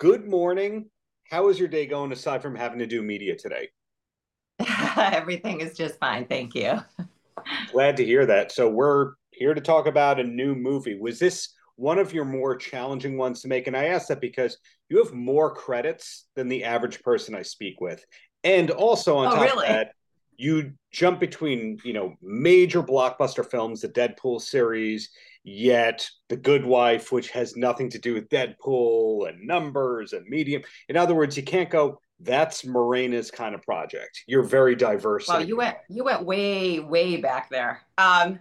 Good morning. How is your day going aside from having to do media today? Everything is just fine. Thank you. Glad to hear that. So, we're here to talk about a new movie. Was this one of your more challenging ones to make? And I ask that because you have more credits than the average person I speak with. And also, on Oh, top really? of that, you jump between, you know, major blockbuster films, the Deadpool series, yet The Good Wife, which has nothing to do with Deadpool and numbers and medium. In other words, you can't go, that's Morena's kind of project. You're very diverse. Wow, you went you went way way back there. Um,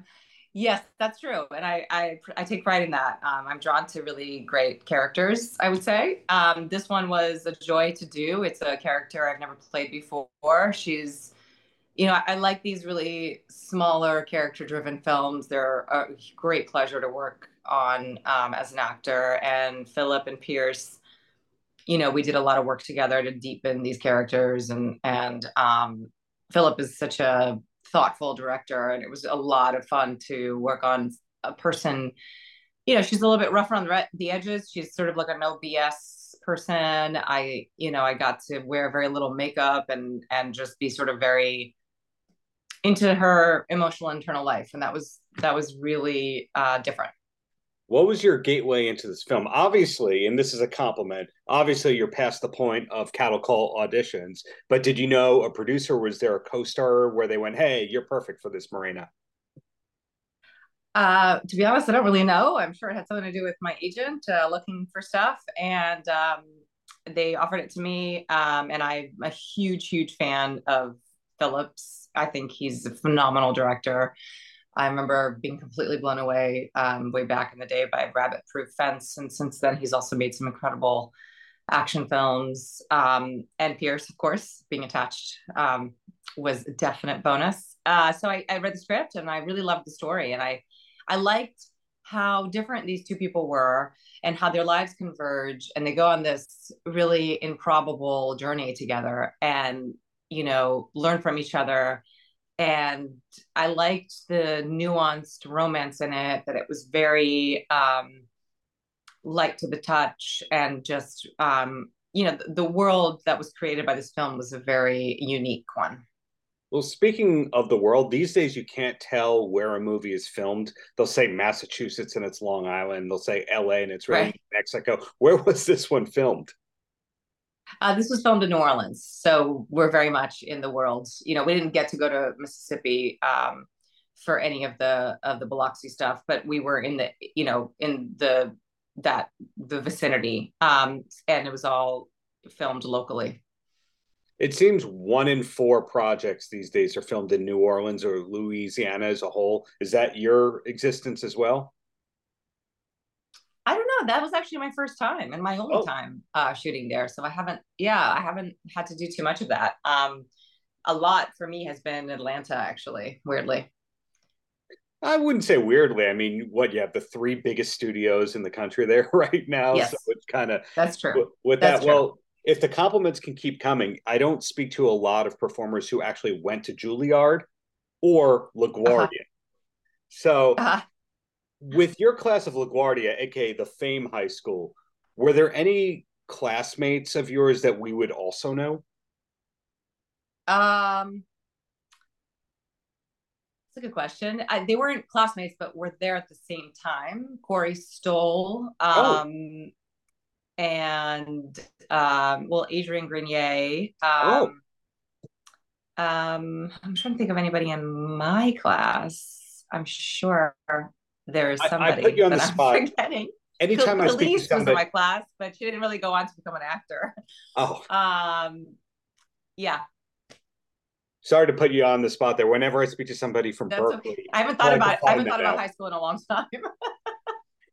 yes, that's true, and I I, I take pride in that. Um, I'm drawn to really great characters. I would say um, this one was a joy to do. It's a character I've never played before. She's you know, I like these really smaller character driven films. They're a great pleasure to work on um, as an actor. And Philip and Pierce, you know, we did a lot of work together to deepen these characters. And, and um, Philip is such a thoughtful director. And it was a lot of fun to work on a person. You know, she's a little bit rougher on the, the edges. She's sort of like a no BS person. I, you know, I got to wear very little makeup and and just be sort of very into her emotional internal life and that was that was really uh different What was your gateway into this film? Obviously, and this is a compliment, obviously you're past the point of cattle call auditions, but did you know a producer? Was there a co-star where they went, hey, you're perfect for this, Morena? uh to be honest i don't really know i'm sure it had something to do with my agent uh, looking for stuff and um they offered it to me um and i'm a huge huge fan of phillips i think he's a phenomenal director I remember being completely blown away um, way back in the day by Rabbit Proof Fence, and since then he's also made some incredible action films. Um, and Pierce, of course, being attached um, was a definite bonus. Uh, so I, I read the script and I really loved the story, and I I liked how different these two people were and how their lives converge, and they go on this really improbable journey together, and you know learn from each other and I liked the nuanced romance in it. That it was very um, light to the touch, and just um, you know, the, the world that was created by this film was a very unique one. Well, speaking of the world, these days you can't tell where a movie is filmed. They'll say Massachusetts and it's Long Island. They'll say LA and it's really Right. Mexico. Where was this one filmed? Uh, this was filmed in New Orleans, so we're very much in the world. You know, we didn't get to go to Mississippi um, for any of the of the Biloxi stuff, but we were in the you know in the that the vicinity, um, and it was all filmed locally. It seems one in four projects these days are filmed in New Orleans or Louisiana as a whole. Is that your existence as well? I don't know. That was actually my first time and my only Oh. time uh, shooting there. So I haven't, yeah, I haven't had to do too much of that. Um, a lot for me has been Atlanta, actually, weirdly. I wouldn't say weirdly. I mean, what you have the three biggest studios in the country there right now, Yes. so it's kind of That's true. with That's that. true. Well, if the compliments can keep coming, I don't speak to a lot of performers who actually went to Juilliard or LaGuardia. So, Uh, with your class of LaGuardia, aka the Fame High School, were there any classmates of yours that we would also know? um, it's a good question. I, they weren't classmates, but were there at the same time. Corey Stoll, Oh. um, and um, well, Adrian Grenier. Oh. Um, um, I'm trying to think of anybody in my class. I'm sure there's I- I somebody put you on the I'm forgetting. Anytime I speak to Elise was in my class, but she didn't really go on to become an actor. oh, Um, yeah, sorry to put you on the spot there. Whenever I speak to somebody from that's Berkeley, okay. I haven't thought about I haven't thought about out. high school in a long time.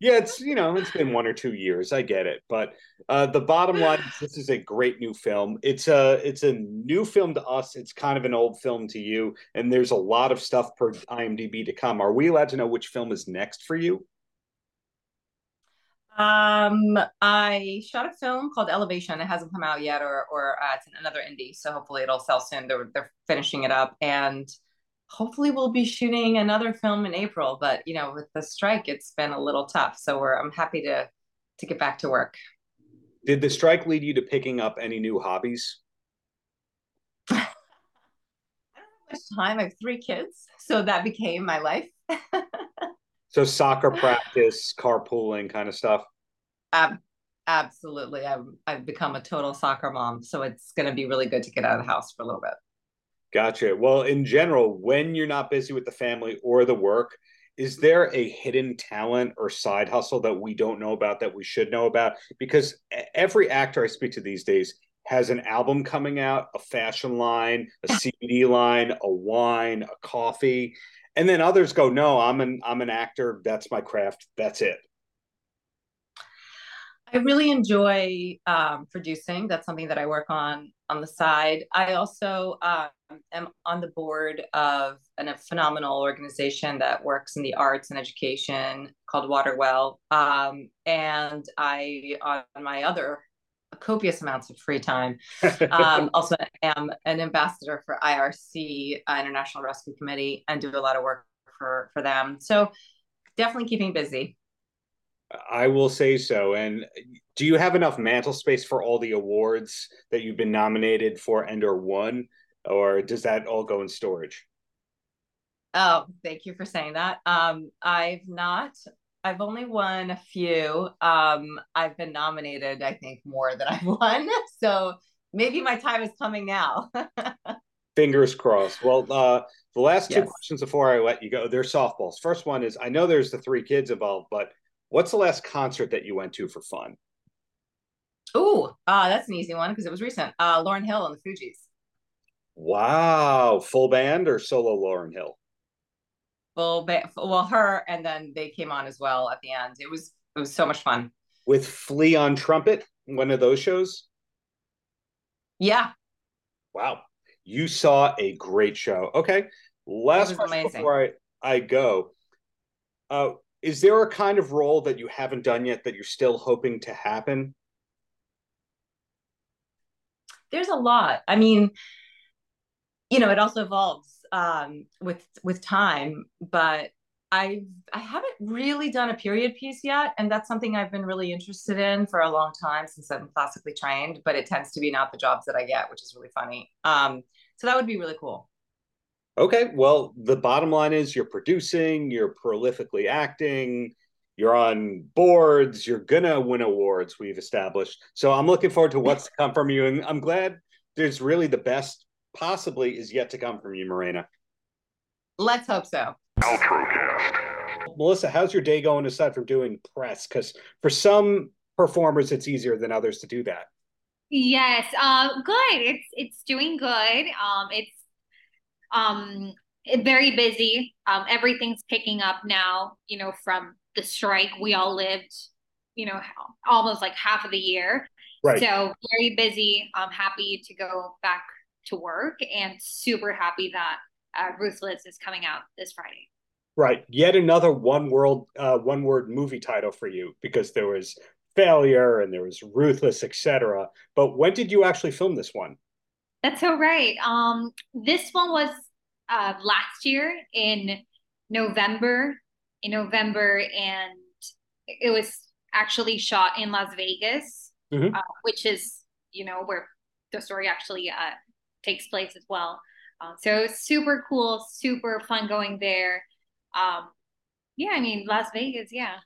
Yeah, it's you know it's been one or two years. I get it, but uh, the bottom line is this is a great new film. It's a it's a new film to us. It's kind of an old film to you, and there's a lot of stuff per IMDb to come. Are we allowed to know which film is next for you? Um, I shot a film called Elevation. It hasn't come out yet, or or uh, it's another indie, so hopefully it'll sell soon. They're they're finishing it up, and hopefully we'll be shooting another film in April. But you know, with the strike, it's been a little tough. So we're I'm happy to to get back to work. Did the strike lead you to picking up any new hobbies? I don't have much time. I have three kids, so that became my life. so soccer practice, carpooling, kind of stuff. Um, absolutely, I've I've become a total soccer mom, so it's going to be really good to get out of the house for a little bit. Gotcha. Well, in general, when you're not busy with the family or the work, is there a hidden talent or side hustle that we don't know about that we should know about? Because every actor I speak to these days has an album coming out, a fashion line, a CBD line, a wine, a coffee, and then others go, "No, I'm an I'm an actor. That's my craft. That's it." I really enjoy um, producing. That's something that I work on on the side. I also um, am on the board of an, a phenomenal organization that works in the arts and education called Waterwell. Um, and I, on my other copious amounts of free time, um, also am an ambassador for IRC, uh, International Rescue Committee, and do a lot of work for for them. So definitely keeping busy. I will say so. And do you have enough mantle space for all the awards that you've been nominated for and or won, or does that all go in storage? Oh, thank you for saying that. Um, I've not. I've only won a few. Um, I've been nominated, I think, more than I've won. So maybe my time is coming now. Fingers crossed. Well, uh, the last two yes. questions before I let you go, they're softballs. First one is I know there's the three kids involved, but What's the last concert that you went to for fun? Oh, uh, that's an easy one because it was recent. Uh, Lauryn Hill and the Fugees. Wow, full band or solo Lauryn Hill? Full band. Well, her and then they came on as well at the end. It was it was so much fun. With Flea on trumpet, one of those shows. Yeah. Wow, you saw a great show. Okay, last question amazing. before I I go. Uh, is there a kind of role that you haven't done yet that you're still hoping to happen? There's a lot. I mean, you know, it also evolves um, with with time, but I I haven't really done a period piece yet, and that's something I've been really interested in for a long time since I'm classically trained. But it tends to be not the jobs that I get, which is really funny. Um, so that would be really cool. Okay, well, the bottom line is you're producing, you're prolifically acting, you're on boards, you're gonna win awards, we've established. So I'm looking forward to what's to come from you. And I'm glad there's really the best possibly is yet to come from you, Morena. Let's hope so. Outrocast. Melissa, how's your day going aside from doing press? Because for some performers, it's easier than others to do that. Yes, uh, good. It's it's doing good. Um, it's um, very busy. Um, everything's picking up now, you know, from the strike. We all lived, you know, almost like half of the year. Right. So very busy. I'm happy to go back to work and super happy that uh, Ruthless is coming out this Friday. Right. Yet another one world, uh, one word movie title for you because there was failure and there was ruthless, etc. But when did you actually film this one? That's so right. Um, this one was uh, last year in November. In November, and it was actually shot in Las Vegas, mm-hmm. uh, which is you know where the story actually uh, takes place as well. Uh, so super cool, super fun going there. Um, yeah, I mean Las Vegas, yeah.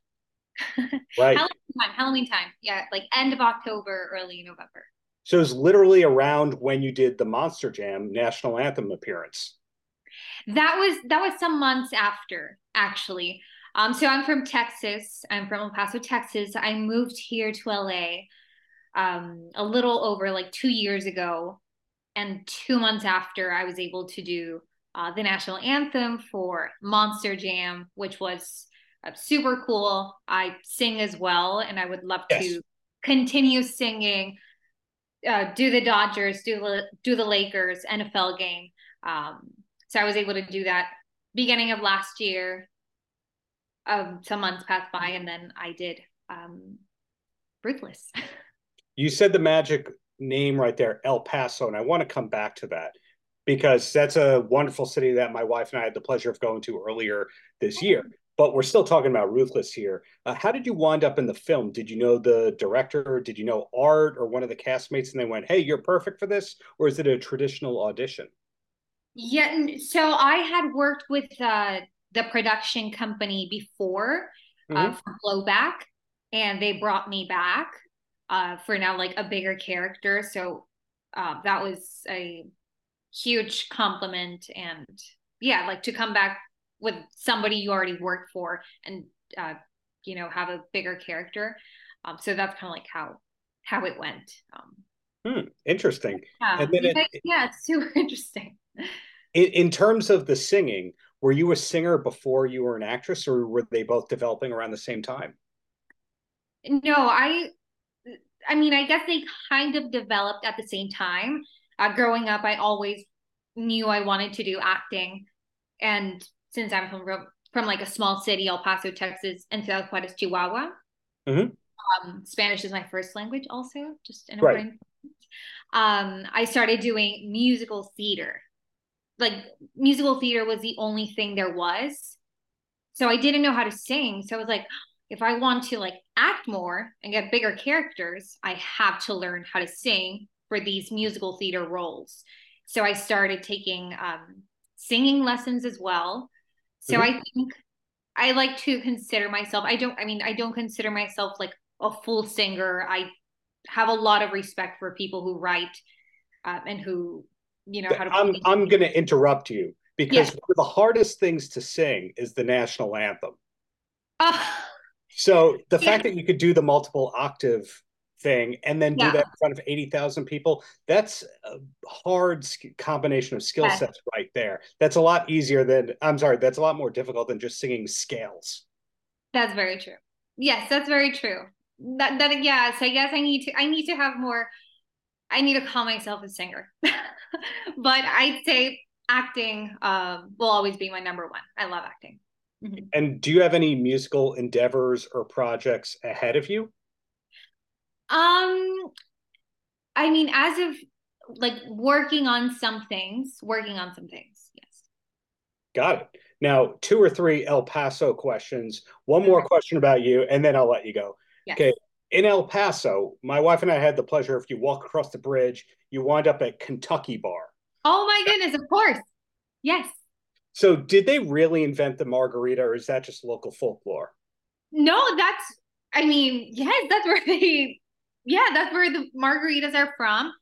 right. Halloween time, Halloween time, yeah, like end of October, early November. So it was literally around when you did the Monster Jam national anthem appearance. That was that was some months after, actually. Um, so I'm from Texas. I'm from El Paso, Texas. I moved here to LA um, a little over like two years ago, and two months after, I was able to do uh, the national anthem for Monster Jam, which was uh, super cool. I sing as well, and I would love yes. to continue singing uh, do the Dodgers, do the do the Lakers NFL game. Um, so I was able to do that beginning of last year. Um, some months passed by, and then I did um, Ruthless. you said the magic name right there, El Paso, and I want to come back to that because that's a wonderful city that my wife and I had the pleasure of going to earlier this year. but we're still talking about Ruthless here. Uh, how did you wind up in the film? Did you know the director? Did you know Art or one of the castmates, and they went, "Hey, you're perfect for this," or is it a traditional audition? Yeah, so I had worked with uh, the production company before uh, mm-hmm. uh, for Blowback, and they brought me back uh, for now like a bigger character. So uh, that was a huge compliment, and yeah, like to come back with somebody you already worked for and uh, you know have a bigger character. Um, so that's kind of like how how it went. Um, hmm, interesting. Yeah, it, yeah, it's super interesting. In, in terms of the singing, were you a singer before you were an actress, or were they both developing around the same time? No, I, I mean, I guess they kind of developed at the same time. Uh, growing up, I always knew I wanted to do acting, and since I'm from from like a small city, El Paso, Texas, and Ciudad Juarez, Chihuahua, mm-hmm. um, Spanish is my first language. Also, just an right. Um, I started doing musical theater like musical theater was the only thing there was. So I didn't know how to sing. So I was like, if I want to like act more and get bigger characters, I have to learn how to sing for these musical theater roles. So I started taking um, singing lessons as well. So mm-hmm. I think I like to consider myself, I don't, I mean, I don't consider myself like a full singer. I have a lot of respect for people who write uh, and who you know how to i'm i'm going to interrupt you because one of the hardest things to sing is the national anthem uh, so the yeah. fact that you could do the multiple octave thing and then do that in front of 80,000 people that's a hard combination of skill sets right there that's a lot easier than i'm sorry that's a lot more difficult than just singing scales that's very true yes that's very true that that yes i guess i need to i need to have more I need to call myself a singer. but I'd say acting um, will always be my number one. I love acting. Mm-hmm. And do you have any musical endeavors or projects ahead of you? Um, I mean, as of like working on some things, working on some things. Yes. Got it. Now, two or three El Paso questions. One more question about you, and then I'll let you go. Yes. Okay in El Paso, my wife and I had the pleasure. If you walk across the bridge, you wind up at Kentucky Bar. Oh my goodness! Of course, yes. So, did they really invent the margarita, or is that just local folklore? No, that's. I mean, yes, that's where they. Yeah, that's where the margaritas are from.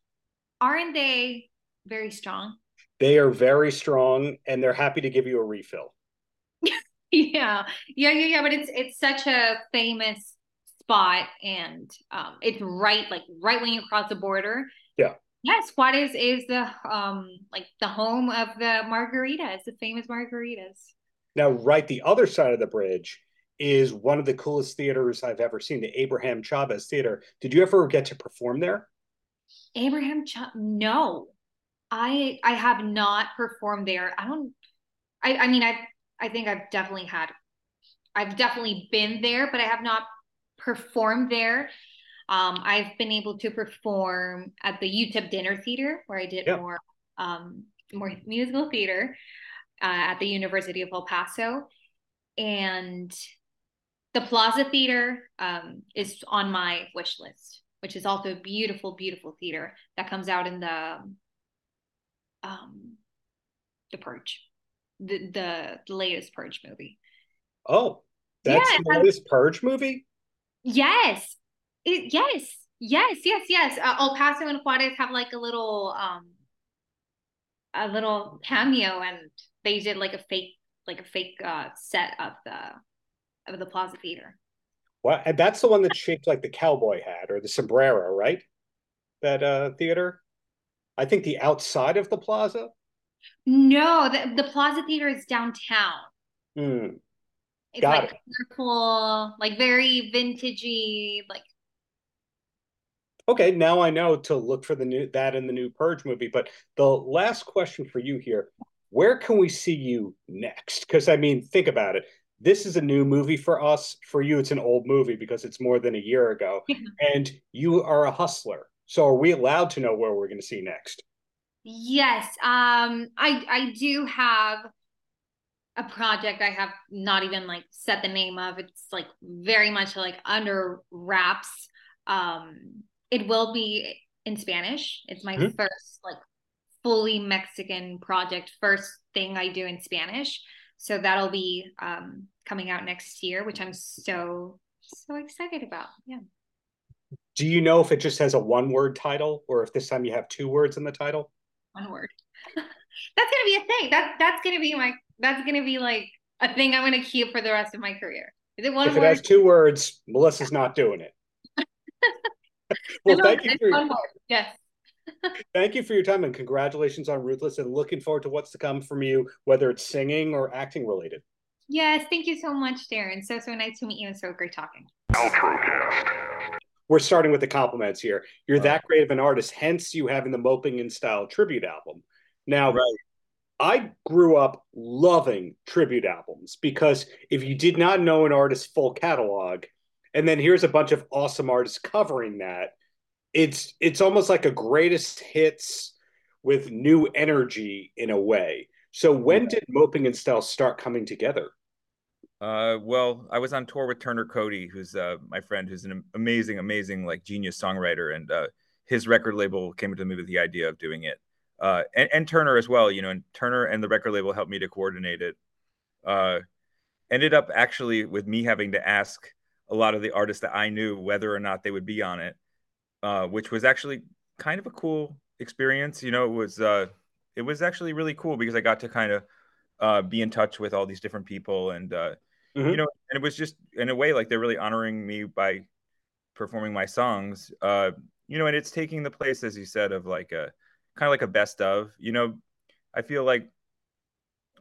Aren't they very strong? They are very strong, and they're happy to give you a refill. yeah, yeah, yeah, yeah. But it's it's such a famous spot and um, it's right like right when you cross the border. Yeah. Yes, Juarez is the um like the home of the margaritas, the famous margaritas. Now, right the other side of the bridge is one of the coolest theaters I've ever seen, the Abraham Chavez Theater. Did you ever get to perform there? Abraham Chavez? No, I I have not performed there. I don't. I I mean I I think I've definitely had. I've definitely been there, but I have not performed there. Um, I've been able to perform at the UTEP Dinner Theater, where I did yeah. more um, more musical theater uh, at the University of El Paso, and the Plaza Theater um, is on my wish list, which is also a beautiful, beautiful theater that comes out in the um, the Purge, the the, the latest Purge movie. Oh, that's yeah, the latest Purge movie. Yes. It, yes. Yes, yes, yes. Uh, El Paso and Juarez have like a little um a little cameo and they did like a fake like a fake uh set of the of the Plaza Theater. Well, and that's the one that's shaped like the cowboy hat or the sombrero, right? That uh theater. I think the outside of the plaza. No, the, the Plaza Theater is downtown. Hmm. It's Got like it. colorful, like very vintagey, like Okay, now I know to look for the new that in the new Purge movie. But the last question for you here, where can we see you next? Because I mean, think about it. This is a new movie for us. For you, it's an old movie because it's more than a year ago. and you are a hustler. So are we allowed to know where we're going to see next? Yes. Um, I I do have a project I have not even like set the name of. It's like very much like under wraps. Um, it will be in Spanish. It's my mm-hmm. first like fully Mexican project, first thing I do in Spanish. So that'll be um, coming out next year, which I'm so so excited about. Yeah. Do you know if it just has a one word title or if this time you have two words in the title? One word. that's gonna be a thing. That that's gonna be my that's gonna be like a thing I'm gonna keep for the rest of my career. Is it one if word? it has two words, Melissa's not doing it. well, thank you for your, yes. thank you for your time and congratulations on Ruthless and looking forward to what's to come from you, whether it's singing or acting related. Yes, thank you so much, Darren. So so nice to meet you and so great talking. Outrocast. We're starting with the compliments here. You're that great of an artist, hence you having the Moping in Style tribute album. Now, right. I grew up loving tribute albums because if you did not know an artist's full catalog, and then here's a bunch of awesome artists covering that, it's it's almost like a greatest hits with new energy in a way. So when did Moping in Style start coming together? Uh, well, I was on tour with Turner Cody, who's uh, my friend, who's an amazing, amazing like genius songwriter, and uh, his record label came to me with the idea of doing it, uh, and, and, Turner as well. You know, and Turner and the record label helped me to coordinate it. Uh, ended up actually with me having to ask a lot of the artists that I knew whether or not they would be on it, uh, which was actually kind of a cool experience. You know, it was uh, it was actually really cool because I got to kind of uh, be in touch with all these different people and uh, mm-hmm. you know, and it was just in a way like they're really honoring me by performing my songs. Uh, you know, and it's taking the place, as you said, of like a kind of like a best of. You know, I feel like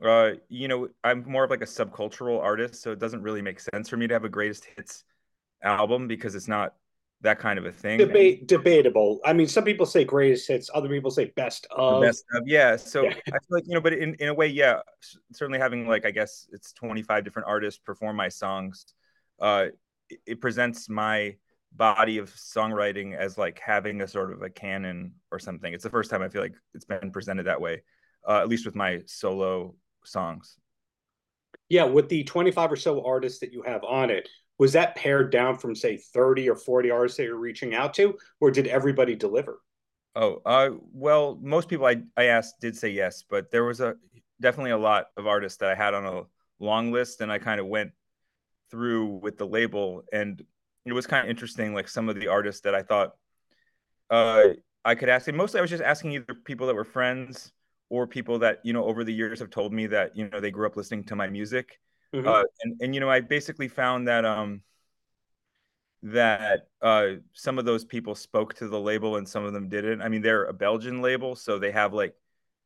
uh, you know, I'm more of like a subcultural artist, so it doesn't really make sense for me to have a greatest hits album because it's not that kind of a thing. Debate debatable. I mean, some people say greatest hits, other people say best of. Best of, yeah. So yeah. I feel like you know, but in, in a way, yeah, certainly having like I guess it's 25 different artists perform my songs, uh, it, it presents my body of songwriting as like having a sort of a canon or something. It's the first time I feel like it's been presented that way, uh, at least with my solo songs. Yeah, with the 25 or so artists that you have on it, was that pared down from say 30 or 40 artists that you're reaching out to or did everybody deliver oh uh, well most people I, I asked did say yes but there was a definitely a lot of artists that i had on a long list and i kind of went through with the label and it was kind of interesting like some of the artists that i thought uh, i could ask and mostly i was just asking either people that were friends or people that you know over the years have told me that you know they grew up listening to my music Mm-hmm. Uh, and, and you know, I basically found that um, that uh, some of those people spoke to the label and some of them didn't. I mean, they're a Belgian label, so they have like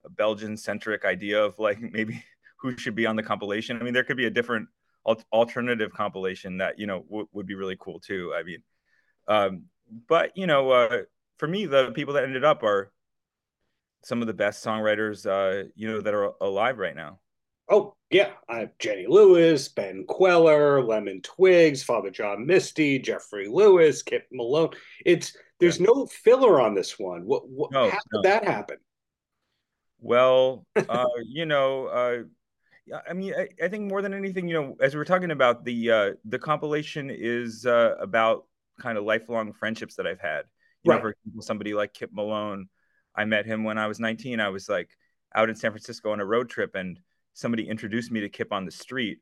a Belgian centric idea of like maybe who should be on the compilation. I mean, there could be a different al- alternative compilation that you know w- would be really cool too. I mean, um, but you know, uh, for me, the people that ended up are some of the best songwriters uh, you know that are alive right now. Oh, yeah. I have Jenny Lewis, Ben Kweller, Lemon Twigs, Father John Misty, Jeffrey Lewis, Kyp Malone. It's there's yeah. no filler on this one. What, what no, how no. did that happen? Well, uh, you know, uh, I mean, I, I, think more than anything, you know, as we are talking about the uh, the compilation is uh, about kind of lifelong friendships that I've had. You right. know, for example, somebody like Kyp Malone, I met him when I was 19. I was like out in San Francisco on a road trip, and somebody introduced me to Kyp on the street,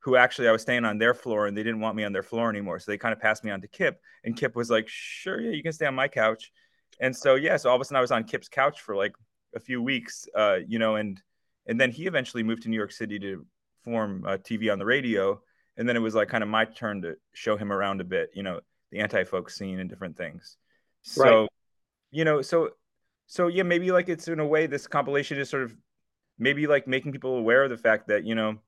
who actually I was staying on their floor and they didn't want me on their floor anymore. So they kind of passed me on to Kyp, and Kyp was like, "Sure, yeah, you can stay on my couch." And so yeah, so all of a sudden I was on Kyp's couch for like a few weeks, uh, you know, and and then he eventually moved to New York City to form uh, TV on the radio, and then it was like kind of my turn to show him around a bit, you know, the anti-folk scene and different things. So, right. you know, so so yeah, maybe like it's in a way this compilation is sort of maybe like making people aware of the fact that you know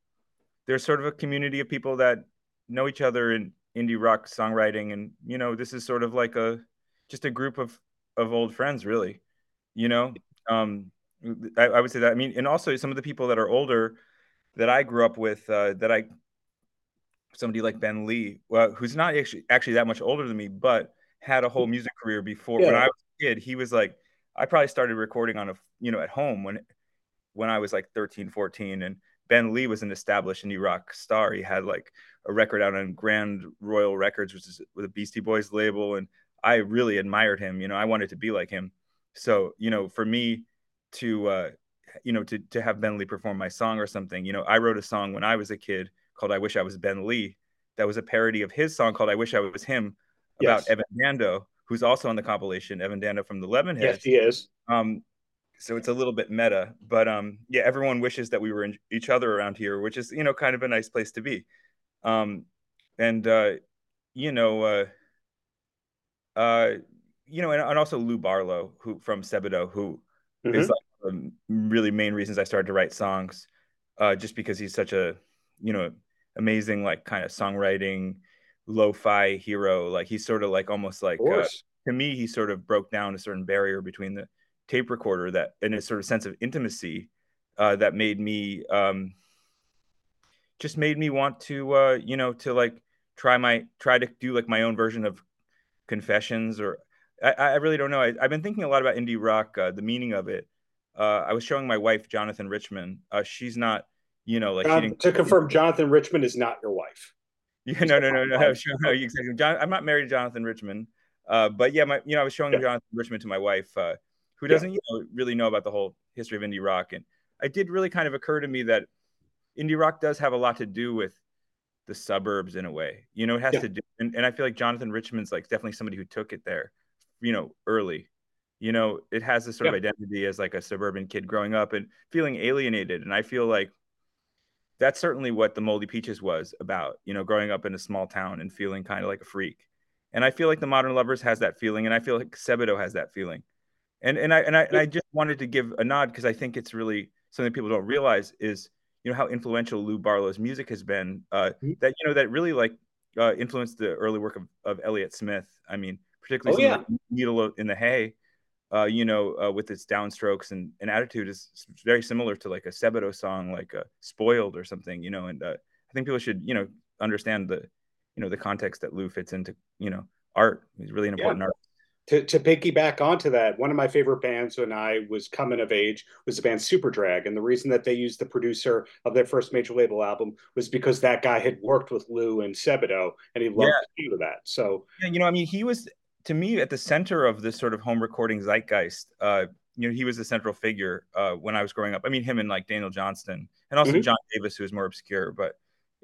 there's sort of a community of people that know each other in indie rock songwriting and you know this is sort of like a just a group of of old friends really you know um I, I would say that i mean and also some of the people that are older that i grew up with uh that i somebody like ben lee well, who's not actually actually that much older than me but had a whole music career before yeah. when i was a kid he was like i probably started recording on a you know at home when when I was like 13, 14. And Ben Lee was an established indie rock star. He had like a record out on Grand Royal Records, which is with a Beastie Boys label, and I really admired him. You know, I wanted to be like him. So you know, for me to uh, you know to to have Ben Lee perform my song or something, you know, I wrote a song when I was a kid called "I Wish I Was Ben Lee." That was a parody of his song called "I Wish I Was Him" about yes. Evan Dando, who's also on the compilation. Evan Dando from the Lemonheads. Yes, he is. Um, so it's a little bit meta, but um, yeah, everyone wishes that we were in each other around here, which is you know kind of a nice place to be. Um, and uh, you know, uh, uh, you know, and, and also Lou Barlow, who from Sebadoh, who mm-hmm. is like the really main reasons I started to write songs, uh, just because he's such a you know amazing like kind of songwriting lo-fi hero. Like he's sort of like almost like uh, to me, he sort of broke down a certain barrier between the tape recorder that and a sort of sense of intimacy uh, that made me um, just made me want to uh, you know to like try my try to do like my own version of confessions or I, I really don't know. I, have been thinking a lot about indie rock, uh, the meaning of it. Uh, I was showing my wife Jonathan Richman. Uh, she's not, you know, like um, to confirm, Jonathan Richman is not your wife. Yeah, no, no, no, no, no, no, exactly. John, I'm not married to Jonathan Richman, uh, but yeah, my, you know, I was showing yeah. Jonathan Richman to my wife, uh, who doesn't, yeah. you know, really know about the whole history of indie rock, and it did really kind of occur to me that indie rock does have a lot to do with the suburbs in a way. You know, it has yeah. to do, and, and I feel like Jonathan Richman's like definitely somebody who took it there, you know, early. You know, it has this sort of identity as like a suburban kid growing up and feeling alienated. And I feel like that's certainly what the Moldy Peaches was about, you know, growing up in a small town and feeling kind of like a freak. And I feel like the Modern Lovers has that feeling, and I feel like Sebadoh has that feeling. And and I and I, and I just wanted to give a nod because I think it's really something people don't realize is you know how influential Lou Barlow's music has been. Uh, that you know that really like uh, influenced the early work of, of Elliott Smith. I mean, particularly oh, yeah. Needle in the Hay. Uh, you know, uh, with its downstrokes and, and attitude is very similar to like a Sebadoh song, like uh, "Spoiled" or something. You know, and uh, I think people should you know understand the you know the context that Lou fits into you know art. He's really an important yeah. artist to, to piggyback onto that, one of my favorite bands when I was coming of age was the band Superdrag. And the reason that they used the producer of their first major label album was because that guy had worked with Lou and Sebadoh and he loved yeah. to that. So, yeah, you know, I mean, he was to me at the center of this sort of home recording zeitgeist. Uh, you know, he was the central figure uh, when I was growing up. I mean, him and like Daniel Johnston and also mm-hmm. John Davis, who was more obscure, but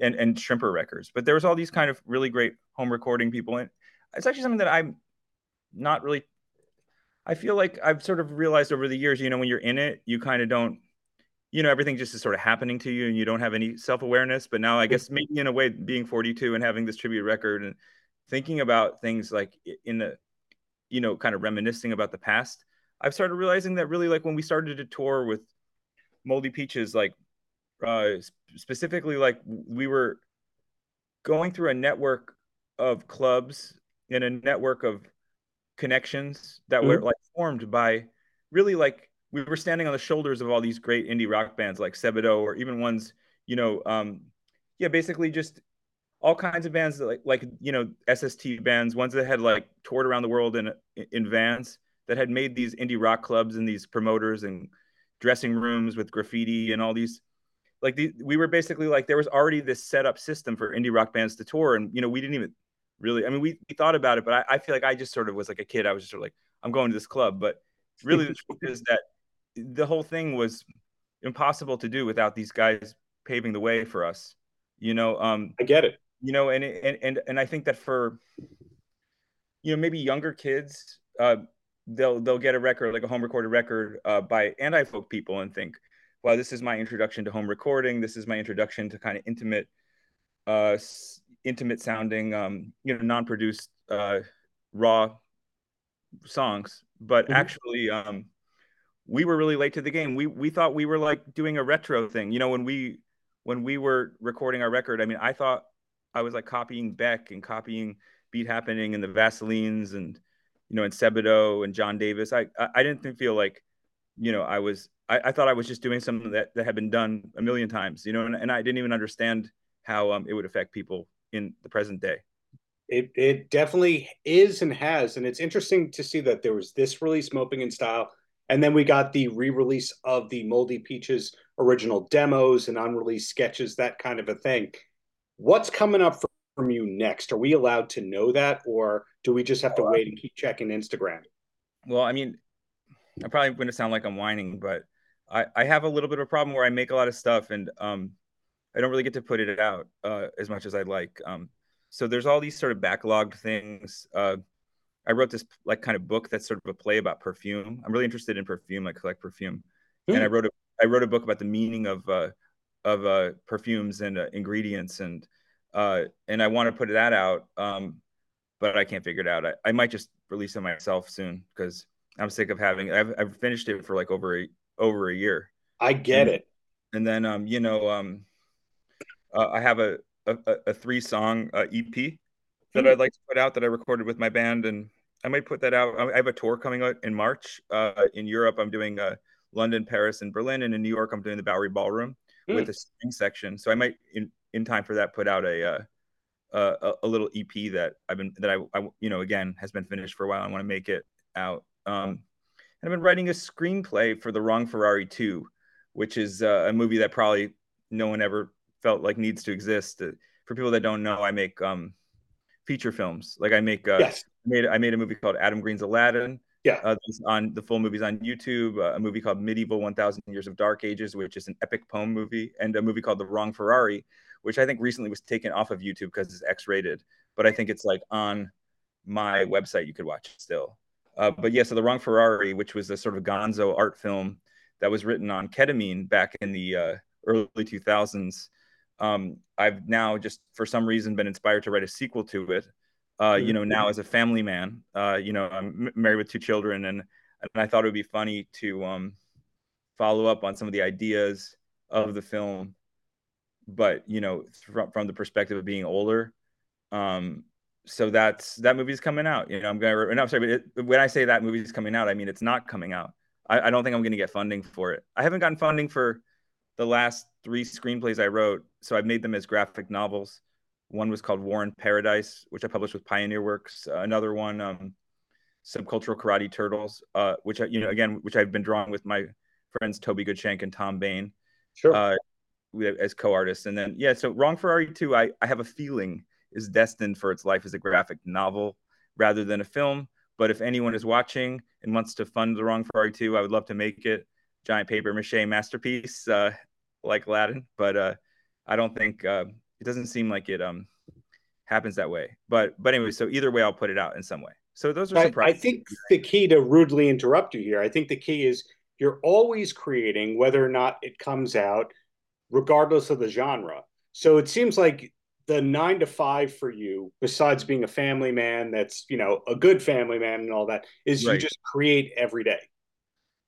and and Shrimper Records. But there was all these kind of really great home recording people, and it's actually something that I'm not really I feel like I've sort of realized over the years, you know, when you're in it, you kind of don't, you know, everything just is sort of happening to you and you don't have any self awareness. But now, I guess maybe in a way, being 42 and having this tribute record and thinking about things like in the, you know, kind of reminiscing about the past, I've started realizing that really, like when we started to tour with Moldy Peaches, like uh, specifically, like we were going through a network of clubs and a network of connections that mm-hmm. were like formed by really like we were standing on the shoulders of all these great indie rock bands like Sebadoh or even ones, you know, um, yeah, basically just all kinds of bands like like you know SST bands, ones that had like toured around the world in in vans that had made these indie rock clubs and these promoters and dressing rooms with graffiti and all these like the, we were basically like there was already this set up system for indie rock bands to tour and you know we didn't even really. I mean, we, we thought about it, but I, I feel like I just sort of was like a kid. I was just sort of like, I'm going to this club. But really, the truth is that the whole thing was impossible to do without these guys paving the way for us. You know, um, I get it. You know, and and and and I think that for you know maybe younger kids, uh, they'll they'll get a record like a home recorded record uh, by anti folk people and think, well, this is my introduction to home recording. This is my introduction to kind of intimate uh, intimate sounding, um, you know, non-produced uh, raw songs. But mm-hmm. actually, um, we were really late to the game. We we thought we were like doing a retro thing. You know, when we when we were recording our record, I mean, I thought I was like copying Beck and copying Beat Happening and the Vaselines and you know and Sebadoh and John Davis. I I, didn't feel like you know I was I, I, thought I was just doing something that, that had been done a million times. You know, and, and I didn't even understand how um, it would affect people in the present day. It, it definitely is and has. And it's interesting to see that there was this release, Moping in Style, and then we got the re release of the Moldy Peaches original demos and unreleased sketches, that kind of a thing. What's coming up from you next? Are we allowed to know that, or do we just have to wait and keep checking Instagram? Well, I mean, I'm probably going to sound like I'm whining, but I, I have a little bit of a problem where I make a lot of stuff and um, I don't really get to put it out uh, as much as I'd like. Um, so there's all these sort of backlogged things. Uh, I wrote this like kind of book that's sort of a play about perfume. I'm really interested in perfume. I collect perfume, mm. and I wrote a I wrote a book about the meaning of uh, of uh, perfumes and uh, ingredients, and uh, and I want to put that out, um, but I can't figure it out. I, I might just release it myself soon because I'm sick of having. I've I've finished it for like over a over a year. I get and, it. And then um, you know um, uh, I have a a, a three song uh, EP that mm. I'd like to put out that I recorded with my band, and I might put that out. I have a tour coming out in March uh, in Europe. I'm doing uh, London, Paris, and Berlin, and in New York, I'm doing the Bowery Ballroom mm. with a string section. So I might, in in time for that, put out a uh, a, a little EP that I've been that I, I, you know again has been finished for a while. I want to make it out. Um, and I've been writing a screenplay for The Wrong Ferrari 2, which is uh, a movie that probably no one ever felt like needs to exist. Uh, for people that don't know, I make um, feature films. Like I make uh, yes. I made I made a movie called Adam Green's Aladdin. Yeah, uh, on the full movies on YouTube. Uh, a movie called Medieval 1000 Years of Dark Ages, which is an epic poem movie, and a movie called The Wrong Ferrari, which I think recently was taken off of YouTube because it's X-rated. But I think it's like on my website you could watch still. Uh, but yeah, so The Wrong Ferrari, which was a sort of gonzo art film that was written on ketamine back in the uh, early 2000s. Um, I've now just for some reason been inspired to write a sequel to it. Uh, you know, now as a family man, uh, you know, I'm married with two children, and and I thought it would be funny to um, follow up on some of the ideas of the film, but you know, from from the perspective of being older. Um, so that's that movie's coming out. You know, I'm gonna. No, I'm sorry, but it, when I say that movie's coming out, I mean it's not coming out. I, I don't think I'm gonna get funding for it. I haven't gotten funding for the last three screenplays I wrote, so I've made them as graphic novels. One was called War in Paradise, which I published with Pioneer Works. Uh, another one, um, Subcultural Karate Turtles, uh, which I, you know, again, which I've been drawing with my friends Toby Goodshank and Tom Bain, sure, uh, as co-artists. And then, yeah, so Wrong Ferrari 2, I, I have a feeling is destined for its life as a graphic novel rather than a film. But if anyone is watching and wants to fund The Wrong Ferrari 2, I would love to make it giant paper mache masterpiece uh, like Aladdin. But uh, I don't think uh, it doesn't seem like it um, happens that way. But but anyway, so either way, I'll put it out in some way. So those are surprises. I, I think the key to rudely interrupt you here. I think the key is you're always creating, whether or not it comes out, regardless of the genre. So it seems like the nine to five for you, besides being a family man, that's you know a good family man and all that, is right. you just create every day.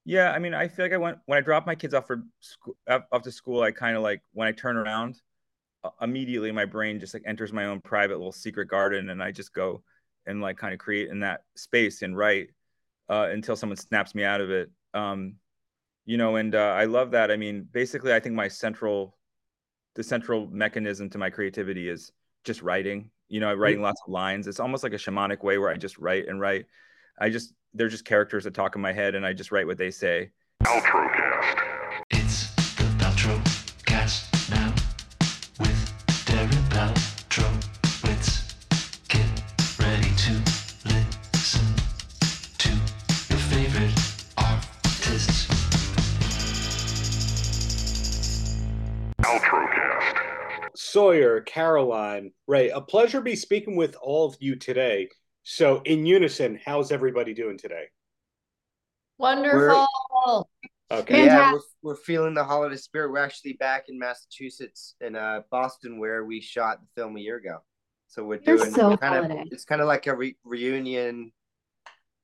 Yeah, I mean, I feel like I went when I drop my kids off for school, off to school. I kind of like when I turn around, immediately my brain just like enters my own private little secret garden, and I just go and like kind of create in that space and write uh, until someone snaps me out of it. Um, you know, and uh, I love that. I mean, basically, I think my central the central mechanism to my creativity is just writing. You know, writing mm-hmm. lots of lines. It's almost like a shamanic way where I just write and write. I just they're just characters that talk in my head, and I just write what they say. Outrocast. Sawyer, Caroline, Ray, a pleasure to be speaking with all of you today. So, in unison, how's everybody doing today? Wonderful. We're, okay. Yeah, we're, we're feeling the holiday spirit. We're actually back in Massachusetts in uh, Boston where we shot the film a year ago. So we're doing so kind of it's kind of like a re- reunion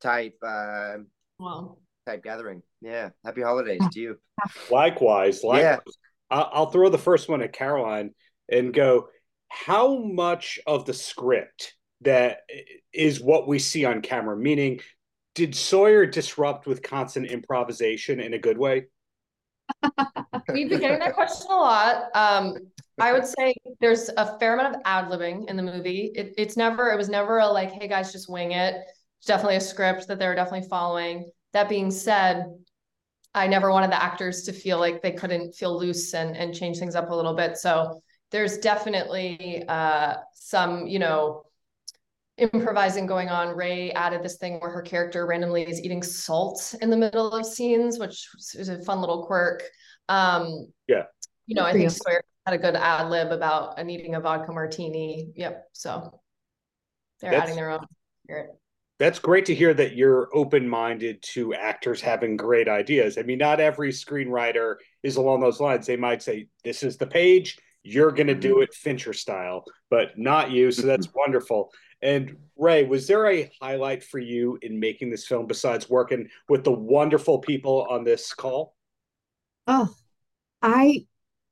type uh, wow. type gathering. Yeah. Happy holidays to you. Likewise. Likewise. Yeah. I'll throw the first one at Caroline and go, how much of the script that is what we see on camera? Meaning, did Sawyer disrupt with constant improvisation in a good way? We've been getting that question a lot. Um, I would say there's a fair amount of ad libbing in the movie. It, it's never, it was never a like, hey guys, just wing it. It's definitely a script that they're definitely following. That being said, I never wanted the actors to feel like they couldn't feel loose and and change things up a little bit. So there's definitely uh, some, you know, improvising going on. Ray added this thing where her character randomly is eating salt in the middle of scenes, which is a fun little quirk. Um, yeah. You know, I think Sawyer had a good ad lib about needing a vodka martini. Yep. So they're that's, adding their own spirit. That's great to hear that you're open minded to actors having great ideas. I mean, not every screenwriter is along those lines. They might say, This is the page, you're going to do mm-hmm. it Fincher style, but not you. So that's wonderful. And Ray, was there a highlight for you in making this film besides working with the wonderful people on this call? Oh, I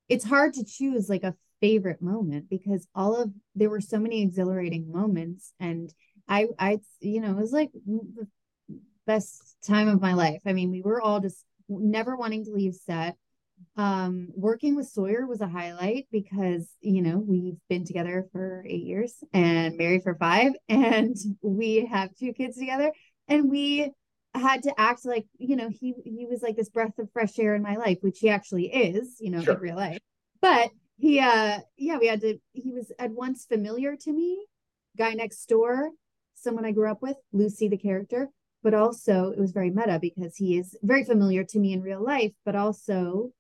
it's hard to choose like a favorite moment because all of there were so many exhilarating moments and I I you know, it was like the best time of my life. I mean, we were all just never wanting to leave set um working with sawyer was a highlight because you know we've been together for eight years and married for five and we have two kids together and we had to act like you know he he was like this breath of fresh air in my life which he actually is you know sure. in real life but he uh yeah we had to he was at once familiar to me guy next door someone i grew up with lucy the character but also it was very meta because he is very familiar to me in real life but also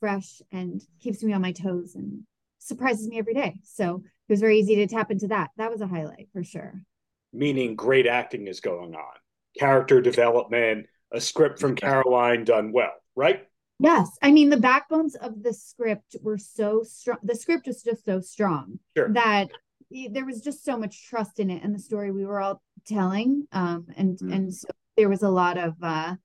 fresh and keeps me on my toes and surprises me every day. So it was very easy to tap into that. That was a highlight for sure. Meaning great acting is going on, character development, a script from Caroline done well, right? Yes. I mean, the backbones of the script were so strong. The script was just so strong sure. that there was just so much trust in it and the story we were all telling. Um, and, mm. and so there was a lot of, uh,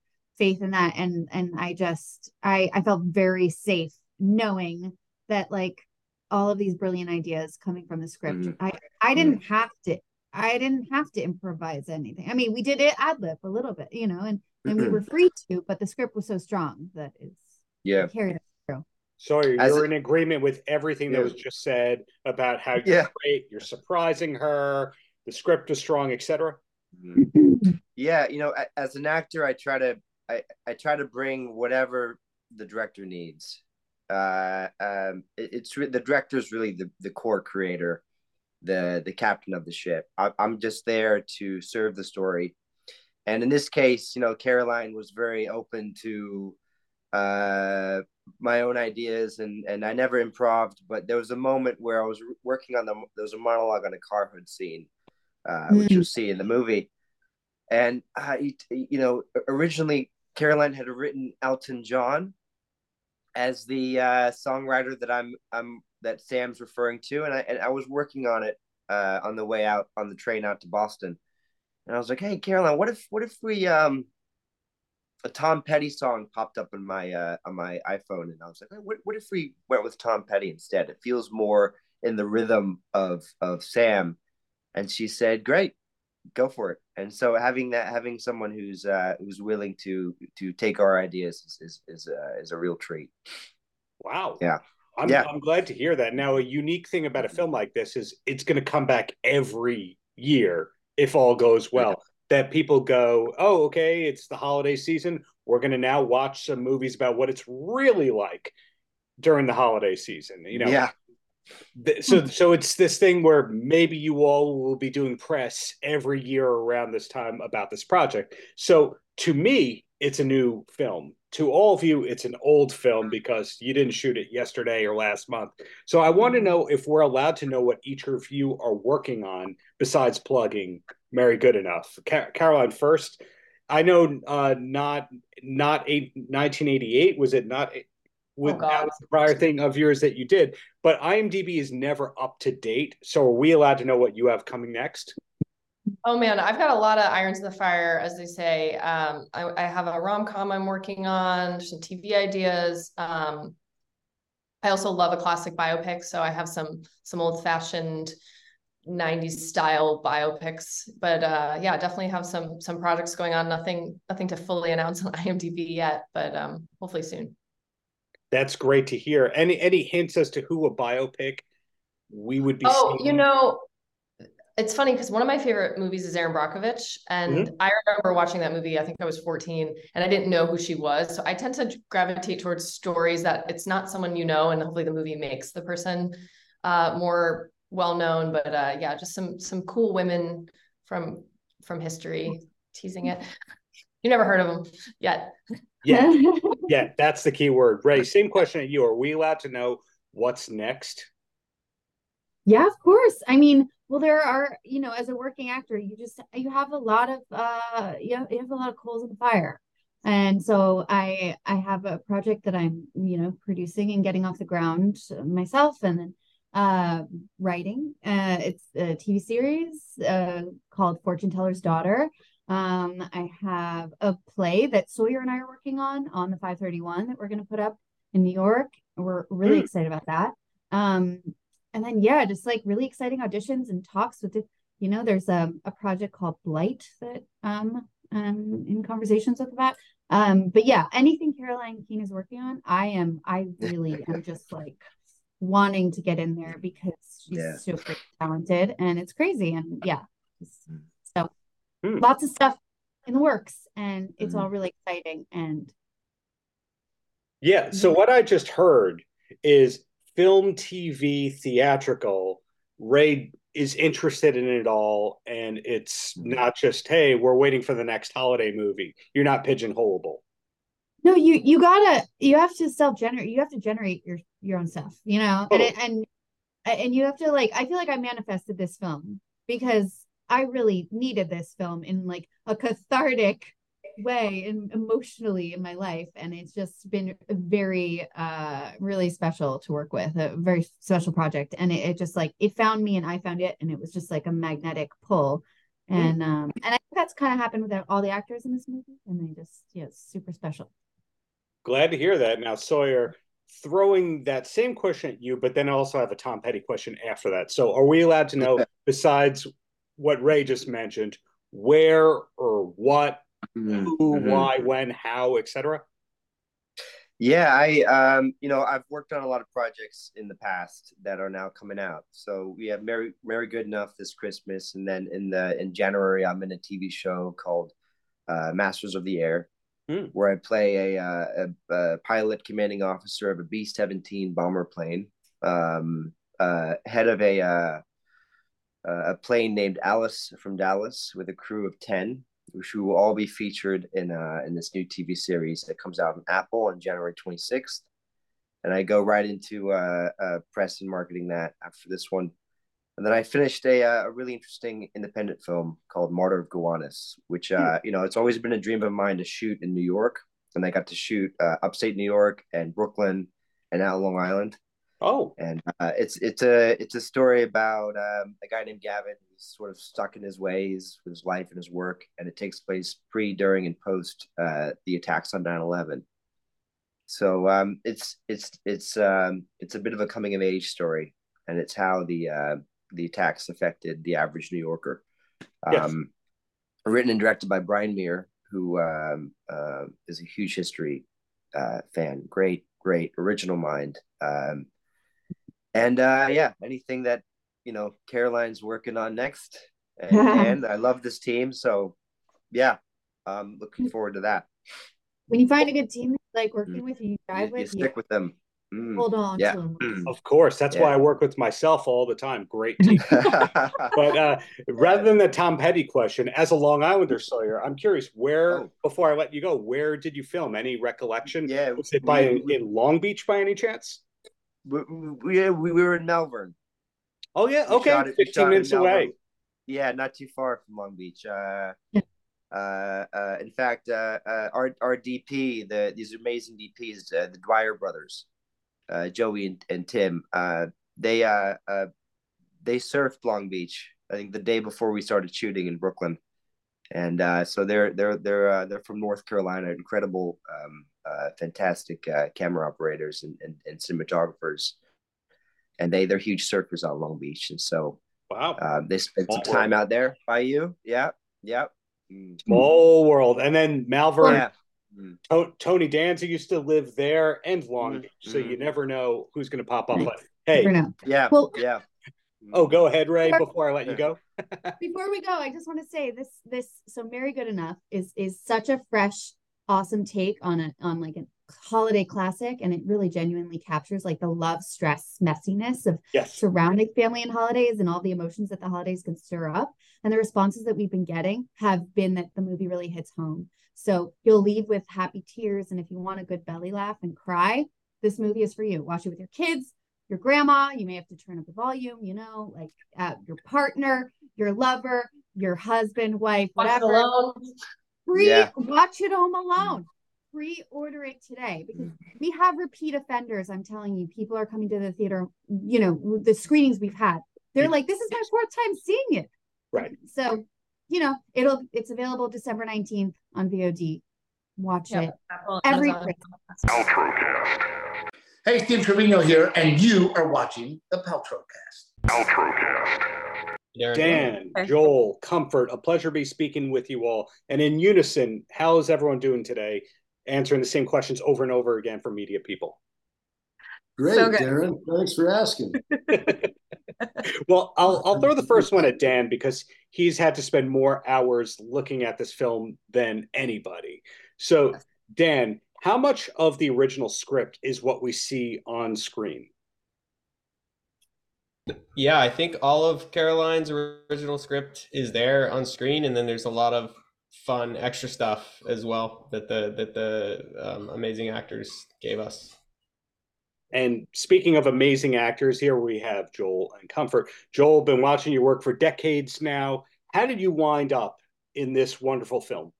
faith in that and and i just i i felt very safe knowing that like all of these brilliant ideas coming from the script mm-hmm. i i didn't mm-hmm. have to i didn't have to improvise anything i mean we did it ad lib a little bit you know and and we were free to but the script was so strong that it's yeah carried us through sorry you're in agreement with everything yeah. that was just said about how you're yeah. great you're surprising her the script is strong etc mm-hmm. yeah you know as an actor i try to I, I try to bring whatever the director needs. Uh, um, it, it's the director is really the, the core creator, the the captain of the ship. I, I'm just there to serve the story, and in this case, you know, Caroline was very open to uh, my own ideas, and and I never improved. But there was a moment where I was working on the there was a monologue on a car hood scene, uh, mm. which you'll see in the movie, and you know, originally Caroline had written Elton John as the uh, songwriter that I'm I'm that Sam's referring to, and I and I was working on it uh, on the way out on the train out to Boston, and I was like, "Hey, Caroline, what if what if we um a Tom Petty song popped up on my uh, on my iPhone, and I was like, hey, what what if we went with Tom Petty instead? It feels more in the rhythm of of Sam." And she said, "Great, go for it. And so having that, having someone who's uh, who's willing to to take our ideas is is is, uh, is a real treat. Wow. Yeah. I'm, yeah. I'm glad to hear that. Now, a unique thing about a film like this is it's going to come back every year if all goes well. Yeah. That people go, oh, okay, it's the holiday season. We're going to now watch some movies about what it's really like during the holiday season. You know, yeah so hmm. so it's this thing where maybe you all will be doing press every year around this time about this project. So to me it's a new film. To all of you it's an old film because you didn't shoot it yesterday or last month. So i want to know if we're allowed to know what each of you are working on besides plugging Merry Good Enough Car- caroline first i know uh, not not eight, 1988 was it not with oh, that was the prior thing of yours that you did. But IMDb is never up to date. So are we allowed to know what you have coming next? Oh man, I've got a lot of irons in the fire, as they say. Um, I, I, have a rom com I'm working on, some TV ideas. Um, I also love a classic biopic, so I have some some old fashioned 90s style biopics. But uh, yeah, definitely have some some projects going on. Nothing nothing to fully announce on IMDb yet, but um, hopefully soon. That's great to hear. Any any hints as to who a biopic we would be? Oh, seeing? you know, it's funny because one of my favorite movies is Erin Brockovich. And mm-hmm. I remember watching that movie, I think I was 14, and I didn't know who she was. So I tend to gravitate towards stories that it's not someone you know, and hopefully the movie makes the person uh, more well known. But uh, yeah, just some some cool women from from history teasing it. You never heard of them yet. Yeah. yeah, that's the key word. Ray, same question at you. Are we allowed to know what's next? Yeah, of course. I mean, well, there are, you know, as a working actor, you just you have a lot of uh you have, you have a lot of coals in the fire. And so I I have a project that I'm, you know, producing and getting off the ground myself and then uh writing. Uh it's a TV series uh called Fortune Teller's Daughter. Um I have a play that Sawyer and I are working on on the 531 that we're going to put up in New York. We're really mm. excited about that. Um and then yeah, just like really exciting auditions and talks with it. You know, there's a, a project called Blight that um um in conversations with that. Um, but yeah, anything Caroline Keene is working on, I am I really am just like wanting to get in there because she's yeah. super talented and it's crazy. And yeah. So mm. lots of stuff in the works and it's mm. all really exciting and yeah. So what I just heard is film, TV, theatrical, Ray is interested in it all. And it's mm-hmm. not just, hey, we're waiting for the next holiday movie. You're not pigeonholable. No, you you gotta you have to self generate. You have to generate your your own stuff, you know, oh. and it, and and you have to like. I feel like I manifested this film because I really needed this film in like a cathartic way and emotionally in my life and it's just been very uh really special to work with a very special project and it, it just like it found me and i found it and it was just like a magnetic pull. Mm. and um and i think that's kind of happened with all the actors in this movie and they just yeah it's super special. Glad to hear that. Now sawyer throwing that same question at you but then i also have a tom petty question after that. So are we allowed to know besides what ray just mentioned where or what mm-hmm. who, mm-hmm. why, when, how, etc. Yeah, I um, you know, I've worked on a lot of projects in the past that are now coming out. So we have Mary Merry Good Enough this Christmas, and then in the in January I'm in a TV show called uh, Masters of the Air, mm. where I play a, uh, a, a, pilot commanding officer of a B seventeen bomber plane, um, uh, head of a uh, a plane named Alice from Dallas with a crew of ten which will all be featured in uh, in this new TV series that comes out on Apple on January 26th. And I go right into uh, uh, press and marketing that after this one. And then I finished a, uh, a really interesting independent film called Martyr of Gowanus, which, uh, you know, it's always been a dream of mine to shoot in New York. And I got to shoot uh, upstate New York and Brooklyn and out Long Island. Oh, and uh, it's it's a it's a story about um, a guy named Gavin who's sort of stuck in his ways with his life and his work, and it takes place pre, during, and post uh, the attacks on 9-11. So um, it's it's it's um, it's a bit of a coming of age story, and it's how the uh, the attacks affected the average New Yorker. Yes. Um, written and directed by Brian Mier, who um, uh, is a huge history uh, fan. Great, great original mind. Um, and uh, yeah, anything that you know Caroline's working on next, and, and I love this team, so yeah, I'm looking forward to that. When you find a good team like working mm. with you, drive you, with you, stick you. with them. Mm. Hold on yeah. Mm. Of course. That's yeah. why I work with myself all the time. Great team. but uh, rather than the Tom Petty question, as a Long Islander Sawyer, I'm curious where, oh. before I let you go, where did you film? Any recollection? Yeah. Was it by we, in Long Beach by any chance? We, we, we were in Malverne. Oh yeah, okay, it, 15 minutes away. Yeah, not too far from Long Beach. Uh, uh, uh, in fact, uh, uh, our our DP, the these amazing DPs, uh, the Dwyer brothers, uh, Joey and, and Tim, uh, they uh, uh, they surfed Long Beach. I think the day before we started shooting in Brooklyn, and uh, so they're they're they're uh, they're from North Carolina. Incredible um, uh, fantastic uh, camera operators and, and, and, cinematographers, and they they're huge surfers on Long Beach, and so wow, uh, they spent Small some time world. out there by you. Yeah, yeah. Mm. Small world, and then Malverne. Yeah. Mm. Tony Danza used to live there and Long mm. Beach, so you mm. never know who's going to pop up. But hey, yeah, well, yeah. Oh, go ahead, Ray, before I let you go. before we go, I just want to say this this so Merry Good Enough is is such a fresh, awesome take on a on like a holiday classic and it really genuinely captures like the love, stress, messiness of yes. surrounding family and holidays and all the emotions that the holidays can stir up. And the responses that we've been getting have been that the movie really hits home. So you'll leave with happy tears. And if you want a good belly laugh and cry, this movie is for you. Watch it with your kids, your grandma. You may have to turn up the volume, you know, like uh, your partner, your lover, your husband, wife, whatever. Free, yeah. watch it home alone. Pre-order it today because we have repeat offenders. I'm telling you, people are coming to the theater. You know, the screenings we've had. They're like, "This is my fourth time seeing it." Right. So, you know, it'll it's available December 19th on VOD. Watch yep. it every Paltrocast. Hey, Steve Trevino here, and you are watching the Paltrocast. Paltrocast. Dan, Joel, Comfort, a pleasure to be speaking with you all. And in unison, how is everyone doing today? Answering the same questions over and over again for media people. Great, so Darren. Thanks for asking. well, I'll I'll throw the first one at Dan because he's had to spend more hours looking at this film than anybody. So, Dan, how much of the original script is what we see on screen? Yeah, I think all of Caroline's original script is there on screen, and then there's a lot of fun extra stuff as well that the that the um, amazing actors gave us. And speaking of amazing actors, here we have Joel and Comfort. Joel, been watching your work for decades now. How did you wind up in this wonderful film?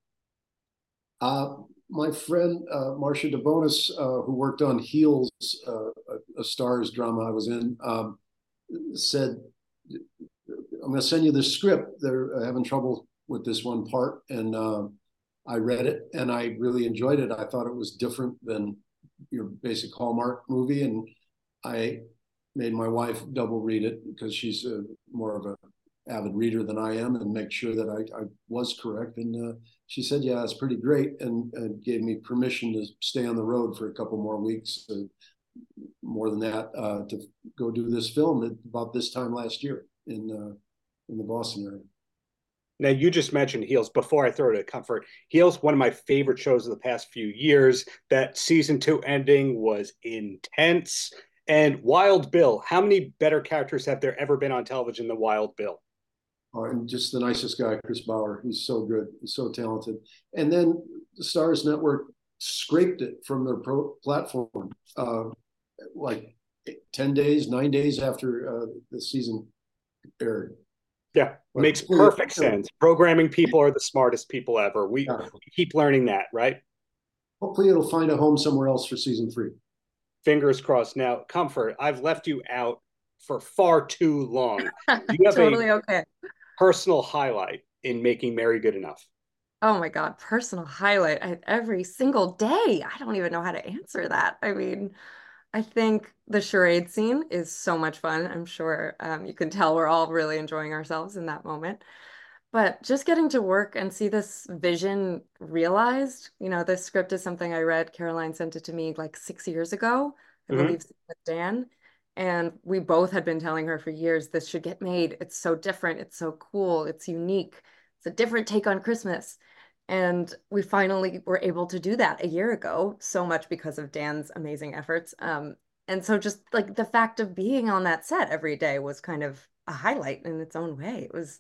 Uh, my friend uh, Marcia DeBonis, uh, who worked on Heels, uh, a, a, Starz drama I was in, um, said, "I'm going to send you this script. They're having trouble with this one part," and uh, I read it and I really enjoyed it. I thought it was different than your basic Hallmark movie, and I made my wife double read it because she's a, more of a avid reader than I am, and make sure that I, I was correct. And uh, she said, "Yeah, it's pretty great," and, and, gave me permission to stay on the road for a couple more weeks, uh, more than that, uh, to go do this film at about this time last year in uh, in the Boston area. Now you just mentioned Heels. Before I throw it at Comfort, Heels, one of my favorite shows of the past few years. That season two ending was intense. And Wild Bill, how many better characters have there ever been on television than Wild Bill? Oh, and just the nicest guy, Chris Bauer. He's so good. He's so talented. And then the Starz Network scraped it from their pro platform, uh, like ten days, nine days after uh, the season aired. Yeah, makes perfect sense. Programming people are the smartest people ever. We, yeah. keep learning that, right? Hopefully, it'll find a home somewhere else for season three. Fingers crossed. Now, comfort. I've left you out for far too long. You have totally a okay. Personal highlight in making Merry Good Enough. Oh my God, personal highlight I, every single day. I don't even know how to answer that. I mean, I think the charade scene is so much fun. I'm sure um, you can tell we're all really enjoying ourselves in that moment. But just getting to work and see this vision realized, you know, this script is something I read. Caroline sent it to me like six years ago, I mm-hmm. believe, with Dan. And we both had been telling her for years, this should get made. It's so different. It's so cool. It's unique. It's a different take on Christmas. And we finally were able to do that a year ago, so much because of Dan's amazing efforts. Um, and so just like the fact of being on that set every day was kind of a highlight in its own way. It was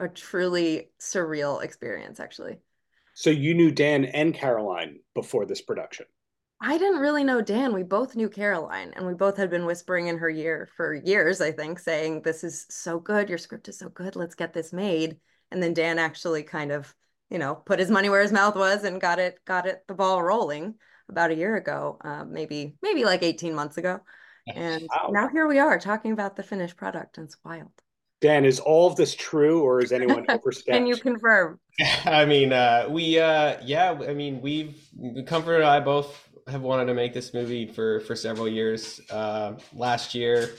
a truly surreal experience, actually. So you knew Dan and Caroline before this production? I didn't really know Dan. We both knew Caroline, and we both had been whispering in her ear for years, I think, saying, This is so good. Your script is so good. Let's get this made. And then Dan actually kind of you know, put his money where his mouth was and got it, got it, the ball rolling about a year ago, uh, maybe, maybe like 18 months ago. And wow. now here we are talking about the finished product and it's wild. Dan, is all of this true or is anyone overstepped? Can you confirm? I mean, uh, we, uh, yeah, I mean, we've, Comfort and I both have wanted to make this movie for, for several years. Uh, last year,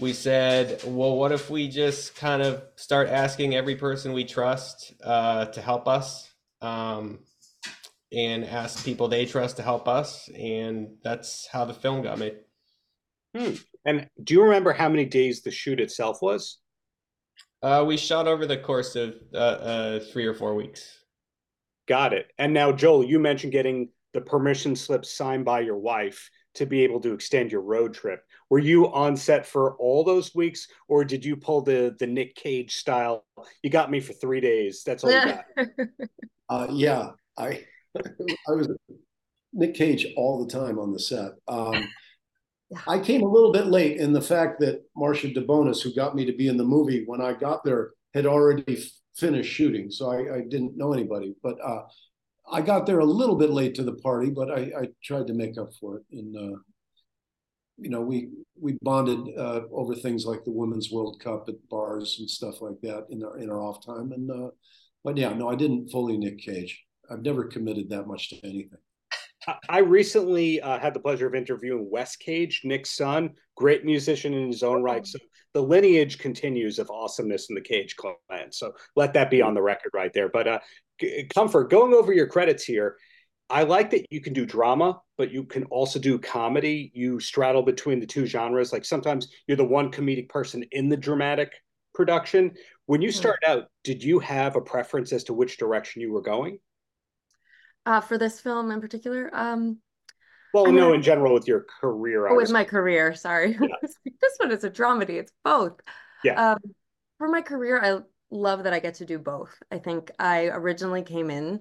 we said, well, what if we just kind of start asking every person we trust uh, to help us um, and ask people they trust to help us? And that's how the film got made. Hmm. And do you remember how many days the shoot itself was? Uh, we shot over the course of uh, uh, three or four weeks. Got it. And now, Joel, you mentioned getting the permission slip signed by your wife to be able to extend your road trip. Were you on set for all those weeks, or did you pull the the Nick Cage style? You got me for three days. That's all you got. uh, yeah, I I was Nick Cage all the time on the set. Um, I came a little bit late in the fact that Marcia DeBonis, who got me to be in the movie, when I got there, had already finished shooting, so I, I didn't know anybody. But uh, I got there a little bit late to the party, but I, I tried to make up for it. And uh, you know, we we bonded uh, over things like the Women's World Cup at bars and stuff like that in our in our off time. And uh, but yeah, no, I didn't fully Nick Cage. I've never committed that much to anything. I recently uh, had the pleasure of interviewing Wes Cage, Nick's son, great musician in his own right. So the lineage continues of awesomeness in the Cage clan. So let that be on the record right there. But uh, Comfort, going over your credits here, I like that you can do drama, but you can also do comedy. You straddle between the two genres. Like sometimes you're the one comedic person in the dramatic production. When you hmm. started out, did you have a preference as to which direction you were going? uh, for this film in particular. Um, well, I no, in general with your career. Oh, with my career, sorry. Yeah. this one is a dramedy. It's both. Yeah. Um, for my career, I love that I get to do both. I think I originally came in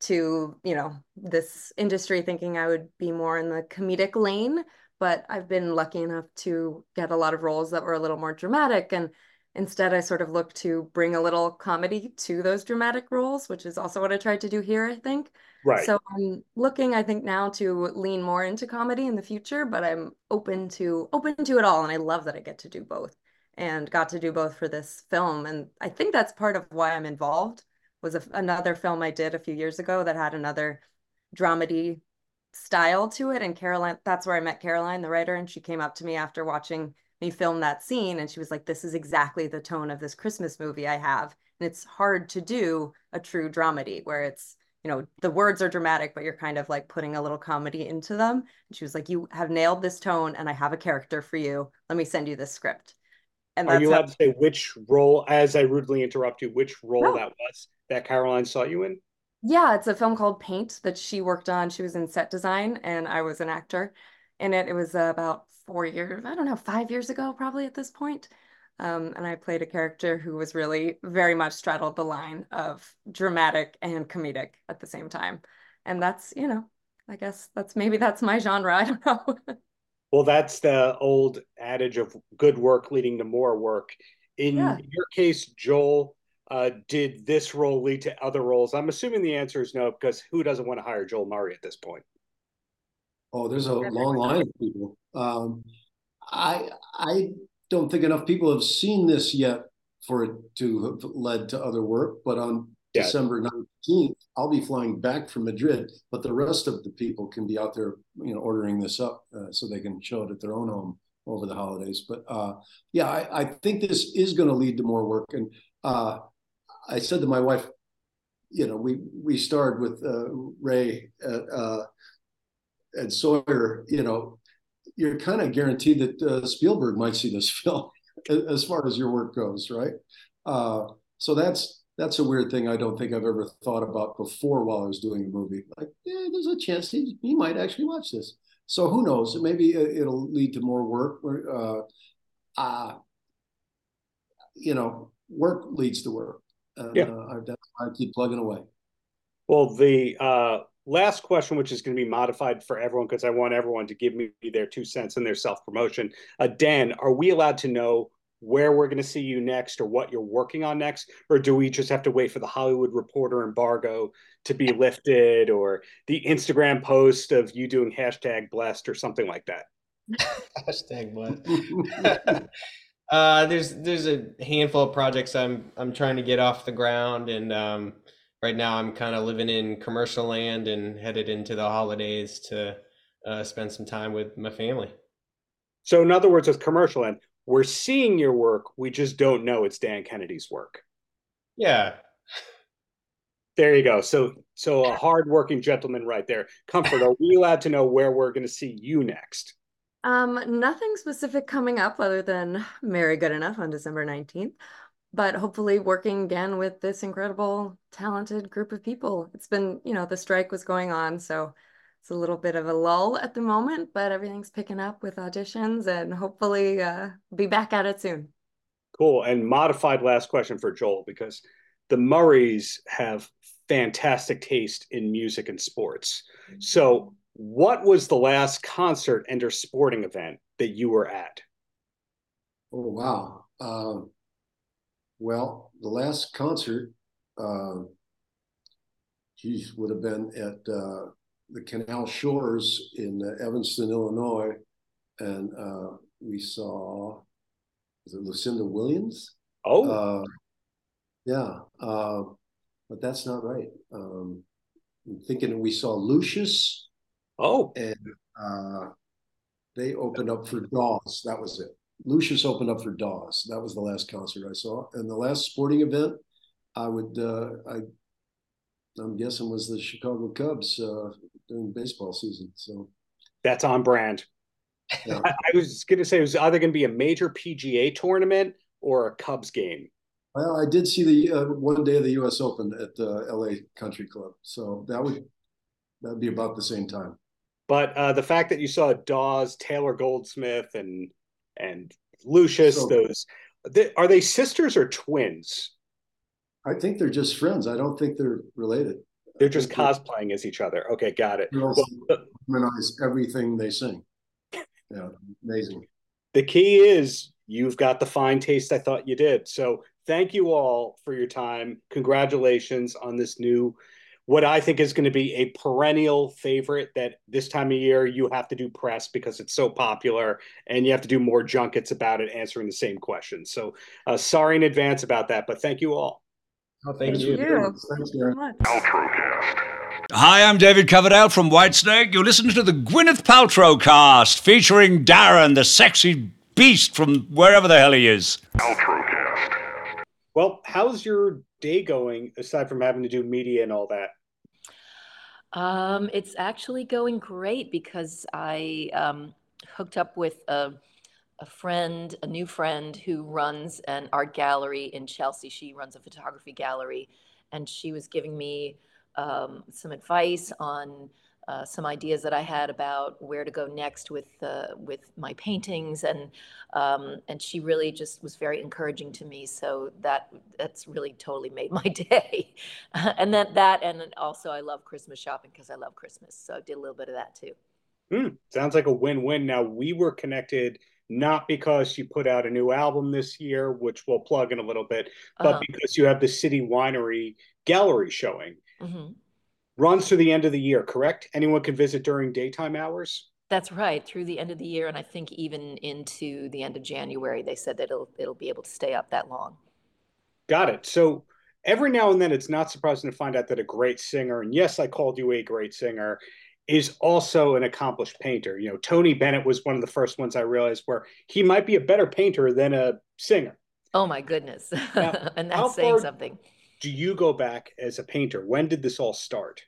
to, you know, this industry thinking I would be more in the comedic lane, but I've been lucky enough to get a lot of roles that were a little more dramatic and Instead, I sort of look to bring a little comedy to those dramatic roles, which is also what I tried to do here, I think. Right. So I'm looking, I think, now to lean more into comedy in the future, but I'm open to open to it all. And I love that I get to do both and got to do both for this film. And I think that's part of why I'm involved was a, another film I did a few years ago that had another dramedy style to it. And Caroline, that's where I met Caroline, the writer, and she came up to me after watching me film that scene and she was like this is exactly the tone of this christmas movie i have and it's hard to do a true dramedy where it's you know the words are dramatic but you're kind of like putting a little comedy into them. And she was like you have nailed this tone and i have a character for you. Let me send you this script. And are you allowed how- to say which role as i rudely interrupt you which role no. that was that caroline saw you in? Yeah it's a film called paint that she worked on. She was in set design and i was an actor in it. It was about four years, I don't know, five years ago, probably at this point. Um, and I played a character who was really very much straddled the line of dramatic and comedic at the same time. And that's, you know, I guess that's maybe that's my genre. I don't know. well, that's the old adage of good work leading to more work. In yeah. your case, Joel, uh, did this role lead to other roles? I'm assuming the answer is no, because who doesn't want to hire Joel Murray at this point? Oh, there's a long line of people. Um, I I don't think enough people have seen this yet for it to have led to other work. But on yeah. December 19th, I'll be flying back from Madrid. But the rest of the people can be out there, you know, ordering this up uh, so they can show it at their own home over the holidays. But uh, yeah, I, I, think this is going to lead to more work. And uh, I said to my wife, you know, we we started with uh, Ray uh, and Sawyer, you know, you're kind of guaranteed that uh, Spielberg might see this film as far as your work goes, right? Uh, so that's that's a weird thing I don't think I've ever thought about before while I was doing the movie. Like, yeah, there's a chance he, he might actually watch this. So who knows? Maybe it'll lead to more work. Uh, uh, you know, work leads to work. And, yeah. Uh, I, I keep plugging away. Well, the uh, last question, which is going to be modified for everyone because I want everyone to give me their two cents and their self promotion. Uh, Dan, are we allowed to know where we're going to see you next or what you're working on next? Or do we just have to wait for the Hollywood Reporter embargo to be lifted or the Instagram post of you doing hashtag blessed or something like that? hashtag blessed. uh, there's there's a handful of projects I'm I'm trying to get off the ground and um, right now I'm kind of living in commercial land and headed into the holidays to uh, spend some time with my family. So, in other words, with commercial land, we're seeing your work. We just don't know it's Dan Kennedy's work. Yeah. There you go. So, so a hardworking gentleman right there. Comfort. Are we allowed to know where we're going to see you next? Um, nothing specific coming up other than Merry Good Enough on December 19th, but hopefully working again with this incredible, talented group of people. It's been, you know, the strike was going on, so it's a little bit of a lull at the moment, but everything's picking up with auditions and hopefully uh, be back at it soon. Cool. And modified last question for Joel because the Murrays have fantastic taste in music and sports. So, what was the last concert and or sporting event that you were at? Oh wow! Uh, well, the last concert, uh, geez, would have been at uh, the Canal Shores in uh, Evanston, Illinois, and uh, we saw was it Lucinda Williams? Oh, uh, yeah, uh, but that's not right. Um, I'm thinking we saw Lucius. Oh, and uh, they opened up for Dawes. That was it. Lucius opened up for Dawes. That was the last concert I saw, and the last sporting event I would uh, I I'm guessing was the Chicago Cubs uh, during baseball season. So that's on brand. Yeah. I, I, was going to say it was either going to be a major PGA tournament or a Cubs game. Well, I did see the uh, one day of the U.S. Open at the L.A. Country Club, so that would that'd be about the same time. But uh, the fact that you saw Dawes, Taylor Goldsmith, and and Lucius, so, those they, are they sisters or twins? I think they're just friends. I don't think they're related. They're just cosplaying as each other. Okay, got it. Girls harmonize everything they sing. Yeah, amazing. The key is you've got the fine taste I thought you did. So thank you all for your time. Congratulations on this new, what I think is going to be a perennial favorite that this time of year you have to do press because it's so popular and you have to do more junkets about it answering the same questions. So uh, sorry in advance about that, but thank you all. Oh, thank, thank you. you. Thanks so much. Hi, I'm David Coverdale from Whitesnake. You're listening to the Gwyneth Paltrow cast featuring Darren, the sexy beast from wherever the hell he is. Well, how's your day going aside from having to do media and all that? Um, it's actually going great because I um, hooked up with a a friend, a new friend who runs an art gallery in Chelsea. She runs a photography gallery, and she was giving me um, some advice on uh, some ideas that I had about where to go next with uh, with my paintings, and um, and she really just was very encouraging to me. So that that's really totally made my day. and then that, and also I love Christmas shopping because I love Christmas, so I did a little bit of that too. Mm, sounds like a win-win. Now we were connected not because she put out a new album this year, which we'll plug in a little bit, but uh-huh. because you have the City Winery gallery showing. Mm-hmm. Runs to the end of the year, correct? Anyone can visit during daytime hours? That's right, through the end of the year, and I think even into the end of January. They said that it'll it'll be able to stay up that long. Got it. So every now and then, it's not surprising to find out that a great singer, and yes, I called you a great singer, is also an accomplished painter. You know, Tony Bennett was one of the first ones I realized where he might be a better painter than a singer. Oh my goodness. Now, and that's saying something. Do you go back as a painter? When did this all start?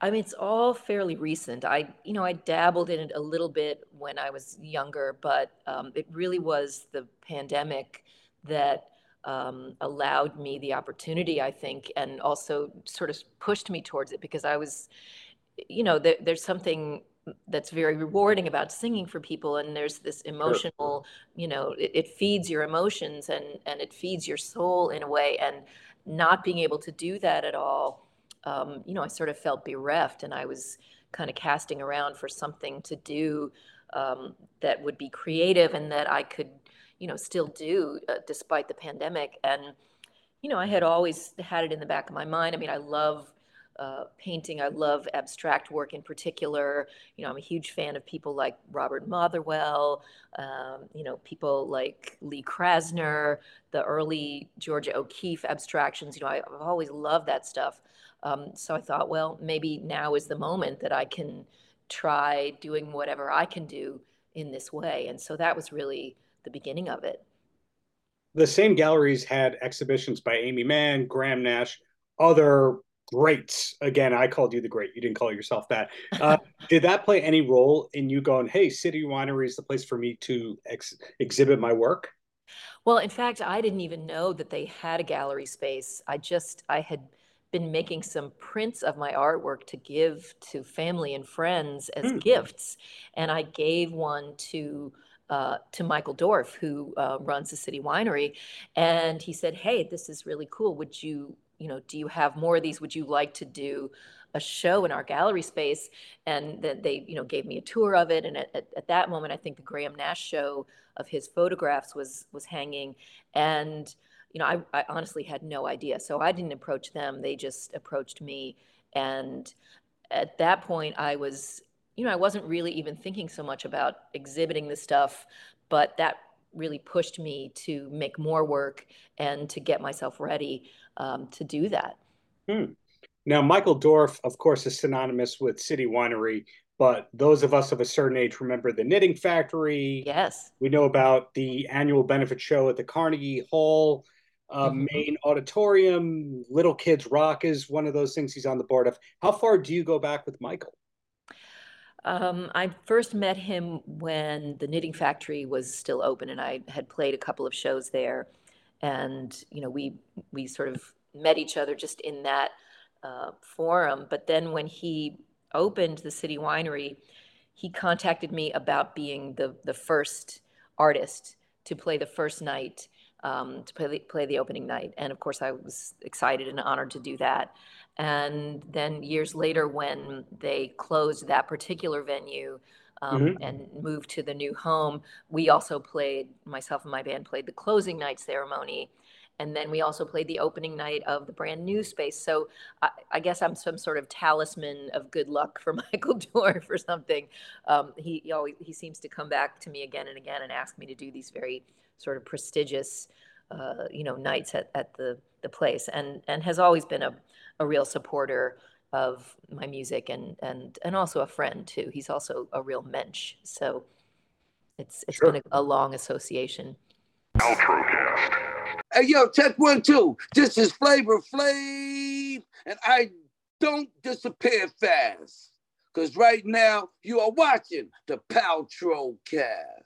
I mean, it's all fairly recent. I, you know, I dabbled in it a little bit when I was younger, but um, it really was the pandemic that um, allowed me the opportunity, I think, and also sort of pushed me towards it because I was, you know, there, there's something that's very rewarding about singing for people and there's this emotional you know it, it, feeds your emotions and and it feeds your soul in a way and not being able to do that at all um, you know i sort of felt bereft and i was kind of casting around for something to do um, that would be creative and that i could you know still do uh, despite the pandemic and you know i had always had it in the back of my mind. I mean i love painting. I love abstract work in particular. You know, I'm a huge fan of people like Robert Motherwell, um, you know, people like Lee Krasner, the early Georgia O'Keeffe abstractions. You know, I, have always loved that stuff. Um, so I thought, well, maybe now is the moment that I can try doing whatever I can do in this way. And so that was really the beginning of it. The same galleries had exhibitions by Aimee Mann, Graham Nash, other greats. Again, I called you the great. You didn't call yourself that. Uh, did that play any role in you going, "Hey, City Winery is the place for me to ex- exhibit my work"? Well, in fact, I didn't even know that they had a gallery space. I just I had been making some prints of my artwork to give to family and friends as Hmm. gifts, and I gave one to uh, to Michael Dorf, who uh, runs the City Winery, and he said, "Hey, this is really cool. Would you, you know, do you have more of these? Would you like to do a show in our gallery space?" And then they, you know, gave me a tour of it. And at, at, at that moment, I think the Graham Nash show of his photographs was was hanging, and you know, I, I honestly had no idea. So I didn't approach them. They just approached me. And at that point, I was, you know, I wasn't really even thinking so much about exhibiting the stuff, but that really pushed me to make more work and to get myself ready um, to do that. Hmm. Now, Michael Dorf, of course, is synonymous with City Winery, but those of us of a certain age remember the Knitting Factory. Yes. We know about the annual benefit show at the Carnegie Hall uh, Mhm. main auditorium. Little Kids Rock is one of those things he's on the board of. How far do you go back with Michael? Um, I first met him when the Knitting Factory was still open, and I had played a couple of shows there. And you know, we we sort of met each other just in that uh, forum. But then when he opened the City Winery, he contacted me about being the the first artist to play the first night, um, to play the, play the opening night. And of course, I was excited and honored to do that. And then years later, when they closed that particular venue um, Mhm. and moved to the new home, we also played, myself and my band played the closing night ceremony. And then we also played the opening night of the brand new space. So I, I guess I'm some sort of talisman of good luck for Michael Dorf or something. Um, he, he always he seems to come back to me again and again and ask me to do these very sort of prestigious, uh, you know, nights at, at the the place, and and has always been a, a real supporter of my music and and and also a friend too. He's also a real mensch. So it's it's Sure. been a, a long association. Hey yo, check one two. This is Flavor Flav, and I don't disappear fast. Cause right now you are watching the Paltrow Cast.